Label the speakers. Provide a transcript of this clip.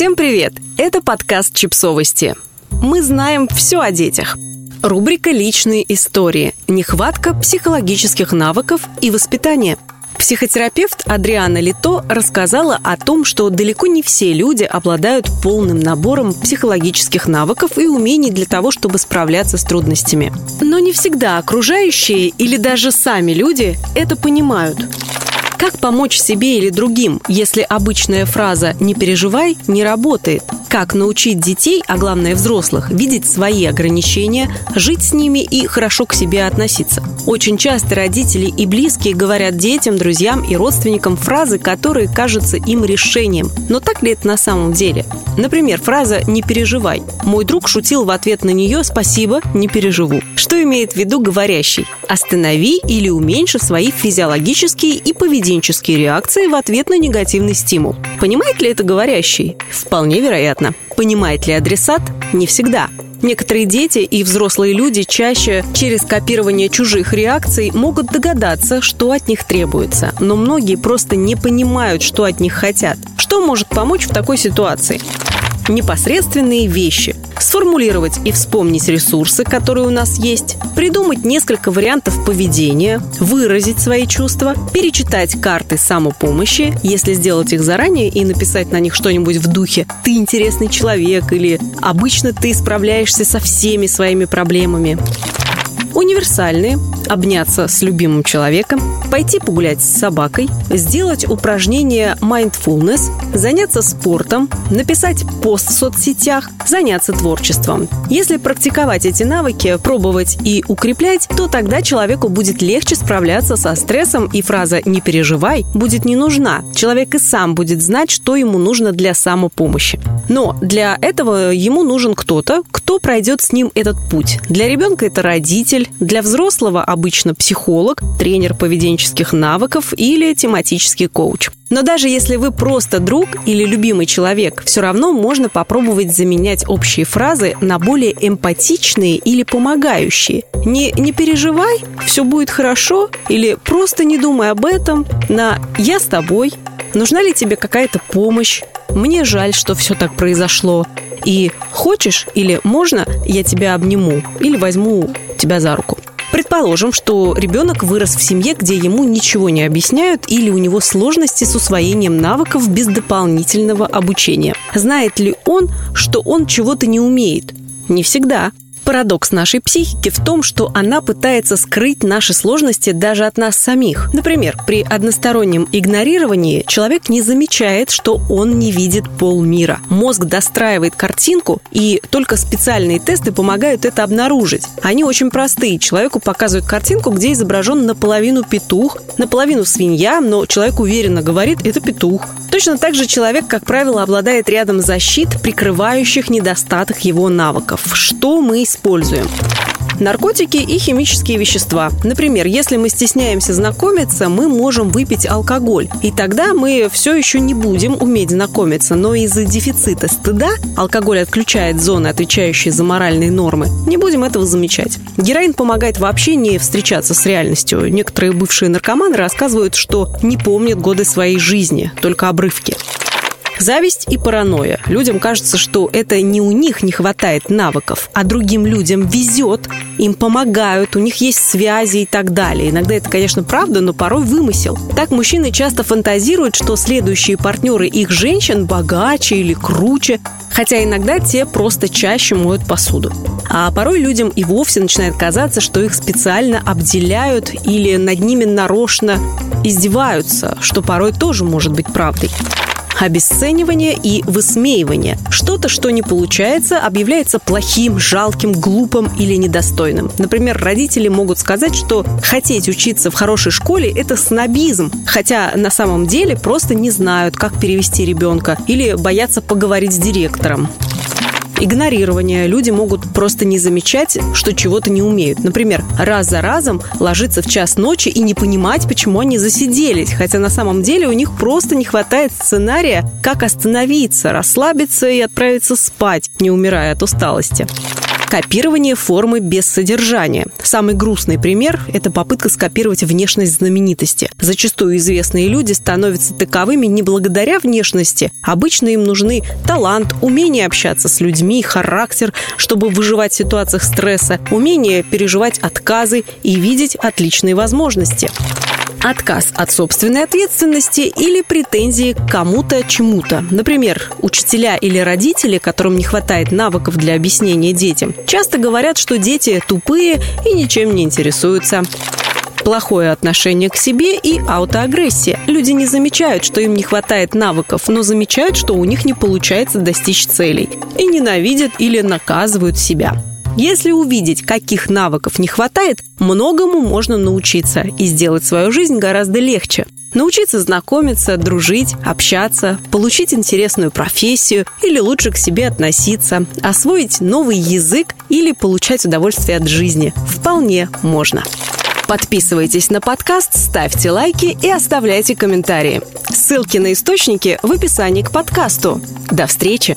Speaker 1: Всем привет! Это подкаст «Чипсовости». Мы знаем все о детях. Рубрика «Личные истории. Нехватка психологических навыков и воспитания». Психотерапевт Адриана Лито рассказала о том, что далеко не все люди обладают полным набором психологических навыков и умений для того, чтобы справляться с трудностями. Но не всегда окружающие или даже сами люди это понимают. Как помочь себе или другим, если обычная фраза «не переживай» не работает? Как научить детей, а главное взрослых, видеть свои ограничения, жить с ними и хорошо к себе относиться? Очень часто родители и близкие говорят детям, друзьям и родственникам фразы, которые кажутся им решением. Но так ли это на самом деле? Например, фраза «не переживай». Мой друг шутил в ответ на нее «спасибо, не переживу». Что имеет в виду говорящий? Останови или уменьши свои физиологические и поведенческие реакции в ответ на негативный стимул. Понимает ли это говорящий? Вполне вероятно. Понимает ли адресат? Не всегда. Некоторые дети и взрослые люди чаще через копирование чужих реакций могут догадаться, что от них требуется, но многие просто не понимают, что от них хотят. Что может помочь в такой ситуации? непосредственные вещи, сформулировать и вспомнить ресурсы, которые у нас есть, придумать несколько вариантов поведения, выразить свои чувства, перечитать карты самопомощи, если сделать их заранее и написать на них что-нибудь в духе «ты интересный человек» или «обычно ты справляешься со всеми своими проблемами». Универсальные – обняться с любимым человеком, пойти погулять с собакой, сделать упражнение mindfulness, заняться спортом, написать пост в соцсетях, заняться творчеством. Если практиковать эти навыки, пробовать и укреплять, то тогда человеку будет легче справляться со стрессом, и фраза «не переживай» будет не нужна. Человек и сам будет знать, что ему нужно для самопомощи. Но для этого ему нужен кто-то, кто пройдет с ним этот путь. Для ребенка это родитель, для взрослого обычно психолог, тренер поведенческих навыков или тематический коуч. Но даже если вы просто друг или любимый человек, все равно можно попробовать заменять общие фразы на более эмпатичные или помогающие. Не «не переживай», «все будет хорошо» или «просто не думай об этом» на «я с тобой», «нужна ли тебе какая-то помощь», мне жаль, что все так произошло. И хочешь или можно, я тебя обниму или возьму тебя за руку. Предположим, что ребенок вырос в семье, где ему ничего не объясняют или у него сложности с усвоением навыков без дополнительного обучения. Знает ли он, что он чего-то не умеет? Не всегда. Парадокс нашей психики в том, что она пытается скрыть наши сложности даже от нас самих. Например, при одностороннем игнорировании человек не замечает, что он не видит полмира. Мозг достраивает картинку, и только специальные тесты помогают это обнаружить. Они очень простые. Человеку показывают картинку, где изображен наполовину петух, наполовину свинья, но человек уверенно говорит, это петух. Точно так же человек, как правило, обладает рядом защит, прикрывающих недостаток его навыков. Что мы используем? Наркотики и химические вещества. Например, если мы стесняемся знакомиться, мы можем выпить алкоголь. И тогда мы все еще не будем уметь знакомиться. Но из-за дефицита стыда алкоголь отключает зоны, отвечающие за моральные нормы. Не будем этого замечать. Героин помогает вообще не встречаться с реальностью. Некоторые бывшие наркоманы рассказывают, что не помнят годы своей жизни, только обрывки. Зависть и паранойя. Людям кажется, что это не у них не хватает навыков, а другим людям везет, им помогают, у них есть связи и так далее. Иногда это, конечно, правда, но порой вымысел. Так мужчины часто фантазируют, что следующие партнеры их женщин богаче или круче, хотя иногда те просто чаще моют посуду. А порой людям и вовсе начинает казаться, что их специально обделяют или над ними нарочно издеваются, что порой тоже может быть правдой обесценивание и высмеивание. Что-то, что не получается, объявляется плохим, жалким, глупым или недостойным. Например, родители могут сказать, что хотеть учиться в хорошей школе – это снобизм, хотя на самом деле просто не знают, как перевести ребенка или боятся поговорить с директором игнорирование. Люди могут просто не замечать, что чего-то не умеют. Например, раз за разом ложиться в час ночи и не понимать, почему они засиделись, хотя на самом деле у них просто не хватает сценария, как остановиться, расслабиться и отправиться спать, не умирая от усталости. Копирование формы без содержания. Самый грустный пример – это попытка скопировать внешность знаменитости. Зачастую известные люди становятся таковыми не благодаря внешности. Обычно им нужны талант, умение общаться с людьми, характер, чтобы выживать в ситуациях стресса, умение переживать отказы и видеть отличные возможности отказ от собственной ответственности или претензии к кому-то чему-то. Например, учителя или родители, которым не хватает навыков для объяснения детям, часто говорят, что дети тупые и ничем не интересуются плохое отношение к себе и аутоагрессия. Люди не замечают, что им не хватает навыков, но замечают, что у них не получается достичь целей и ненавидят или наказывают себя. Если увидеть, каких навыков не хватает, многому можно научиться и сделать свою жизнь гораздо легче. Научиться знакомиться, дружить, общаться, получить интересную профессию или лучше к себе относиться, освоить новый язык или получать удовольствие от жизни. Вполне можно. Подписывайтесь на подкаст, ставьте лайки и оставляйте комментарии. Ссылки на источники в описании к подкасту. До встречи!